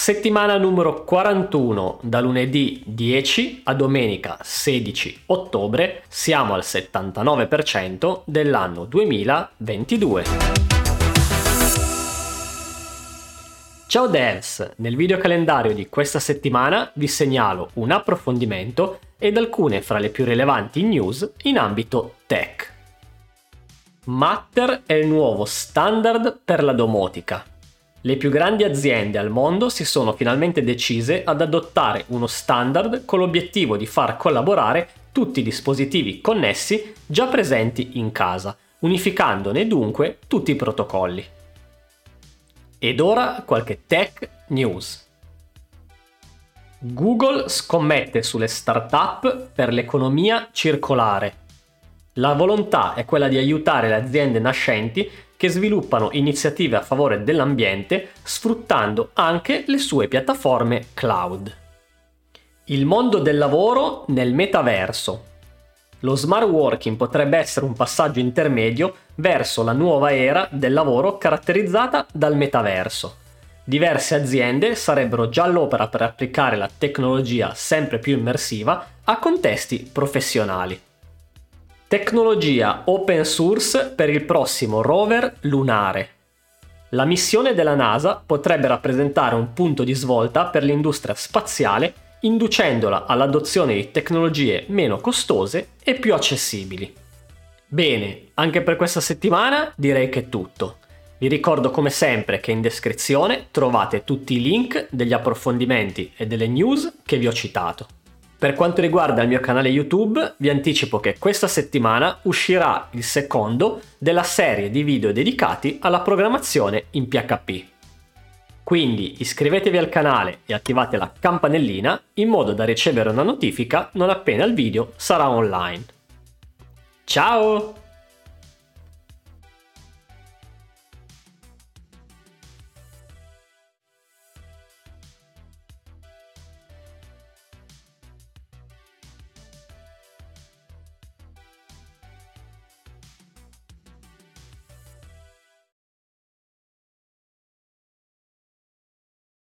Settimana numero 41, da lunedì 10 a domenica 16 ottobre, siamo al 79% dell'anno 2022. Ciao devs, nel video calendario di questa settimana vi segnalo un approfondimento ed alcune fra le più rilevanti news in ambito tech. Matter è il nuovo standard per la domotica le più grandi aziende al mondo si sono finalmente decise ad adottare uno standard con l'obiettivo di far collaborare tutti i dispositivi connessi già presenti in casa, unificandone dunque tutti i protocolli. Ed ora qualche tech news. Google scommette sulle start-up per l'economia circolare. La volontà è quella di aiutare le aziende nascenti che sviluppano iniziative a favore dell'ambiente sfruttando anche le sue piattaforme cloud. Il mondo del lavoro nel metaverso. Lo smart working potrebbe essere un passaggio intermedio verso la nuova era del lavoro caratterizzata dal metaverso. Diverse aziende sarebbero già all'opera per applicare la tecnologia sempre più immersiva a contesti professionali. Tecnologia open source per il prossimo rover lunare. La missione della NASA potrebbe rappresentare un punto di svolta per l'industria spaziale inducendola all'adozione di tecnologie meno costose e più accessibili. Bene, anche per questa settimana direi che è tutto. Vi ricordo come sempre che in descrizione trovate tutti i link degli approfondimenti e delle news che vi ho citato. Per quanto riguarda il mio canale YouTube, vi anticipo che questa settimana uscirà il secondo della serie di video dedicati alla programmazione in PHP. Quindi iscrivetevi al canale e attivate la campanellina in modo da ricevere una notifica non appena il video sarà online. Ciao!